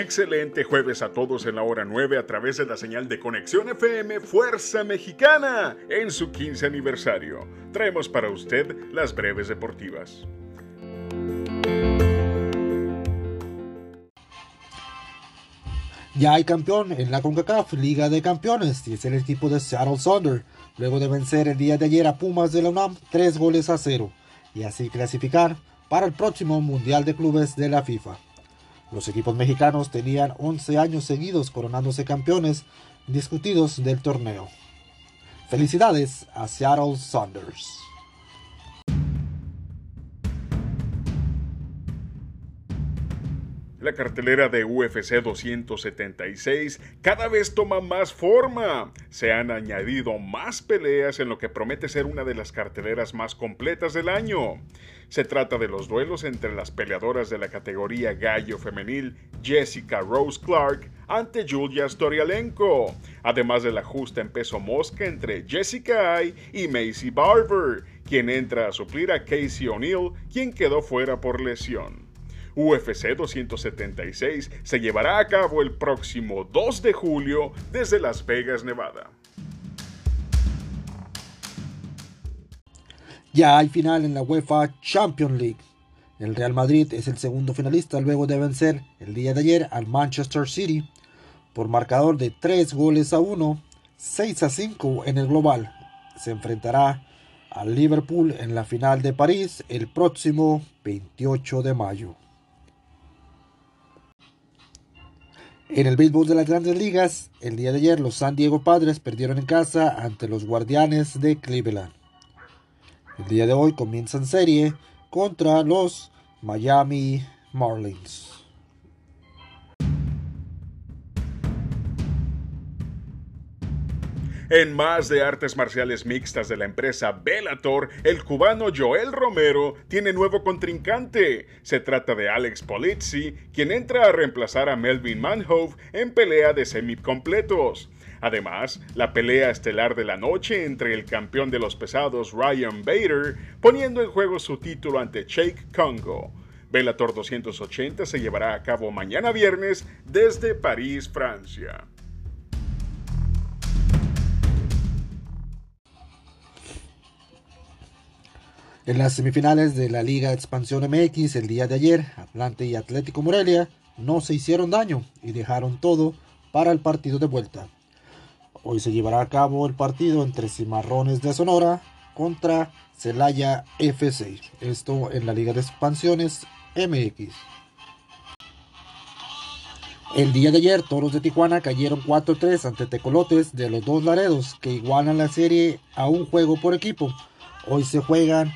Excelente jueves a todos en la hora 9 a través de la señal de Conexión FM Fuerza Mexicana en su 15 aniversario. Traemos para usted las breves deportivas. Ya hay campeón en la CONCACAF Liga de Campeones y es el equipo de Seattle Thunder, luego de vencer el día de ayer a Pumas de la UNAM 3 goles a 0 y así clasificar para el próximo Mundial de Clubes de la FIFA. Los equipos mexicanos tenían 11 años seguidos coronándose campeones discutidos del torneo. Felicidades a Seattle Saunders. La cartelera de UFC 276 cada vez toma más forma. Se han añadido más peleas en lo que promete ser una de las carteleras más completas del año. Se trata de los duelos entre las peleadoras de la categoría gallo femenil Jessica Rose Clark ante Julia Storialenko, además de la justa en peso mosca entre Jessica Ay y Macy Barber, quien entra a suplir a Casey O'Neill, quien quedó fuera por lesión. UFC 276 se llevará a cabo el próximo 2 de julio desde Las Vegas, Nevada. Ya hay final en la UEFA Champions League. El Real Madrid es el segundo finalista luego de vencer el día de ayer al Manchester City por marcador de 3 goles a 1, 6 a 5 en el global. Se enfrentará al Liverpool en la final de París el próximo 28 de mayo. En el béisbol de las grandes ligas, el día de ayer los San Diego Padres perdieron en casa ante los Guardianes de Cleveland. El día de hoy comienzan serie contra los Miami Marlins. En más de artes marciales mixtas de la empresa Bellator, el cubano Joel Romero tiene nuevo contrincante. Se trata de Alex Polizzi, quien entra a reemplazar a Melvin Manhove en pelea de semicompletos. Además, la pelea estelar de la noche entre el campeón de los pesados Ryan Bader, poniendo en juego su título ante Jake Congo. Bellator 280 se llevará a cabo mañana viernes desde París, Francia. En las semifinales de la Liga Expansión MX el día de ayer, Atlante y Atlético Morelia no se hicieron daño y dejaron todo para el partido de vuelta. Hoy se llevará a cabo el partido entre Cimarrones de Sonora contra Celaya FC. Esto en la Liga de Expansiones MX. El día de ayer, Toros de Tijuana cayeron 4-3 ante Tecolotes de los dos Laredos, que igualan la serie a un juego por equipo. Hoy se juegan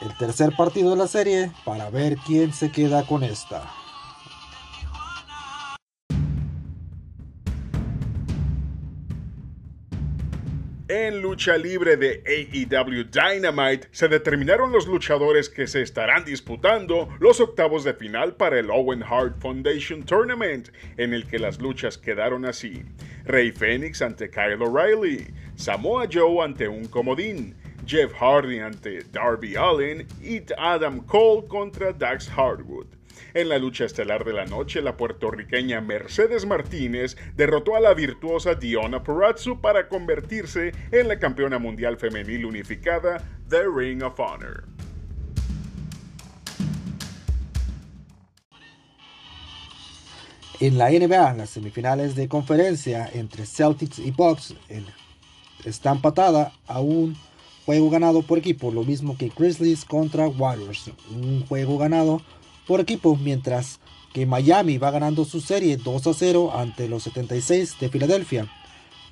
el tercer partido de la serie para ver quién se queda con esta. En lucha libre de AEW Dynamite se determinaron los luchadores que se estarán disputando los octavos de final para el Owen Hart Foundation Tournament, en el que las luchas quedaron así. Rey Fénix ante Kyle O'Reilly, Samoa Joe ante un comodín, Jeff Hardy ante Darby Allin y Adam Cole contra Dax Hardwood. En la lucha estelar de la noche, la puertorriqueña Mercedes Martínez derrotó a la virtuosa Diona Purazzo para convertirse en la campeona mundial femenil unificada The Ring of Honor. En la NBA, las semifinales de conferencia entre Celtics y Bucks está empatada a un juego ganado por equipo, lo mismo que Grizzlies contra Warriors, un juego ganado por equipo, mientras que Miami va ganando su serie 2 a 0 ante los 76 de Filadelfia,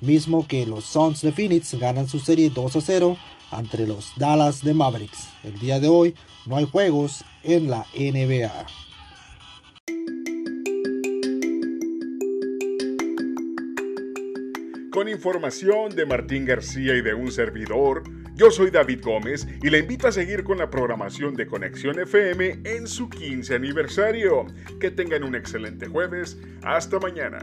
mismo que los Suns de Phoenix ganan su serie 2 a 0 ante los Dallas de Mavericks. El día de hoy no hay juegos en la NBA. Con información de Martín García y de un servidor, yo soy David Gómez y le invito a seguir con la programación de Conexión FM en su 15 aniversario. Que tengan un excelente jueves. Hasta mañana.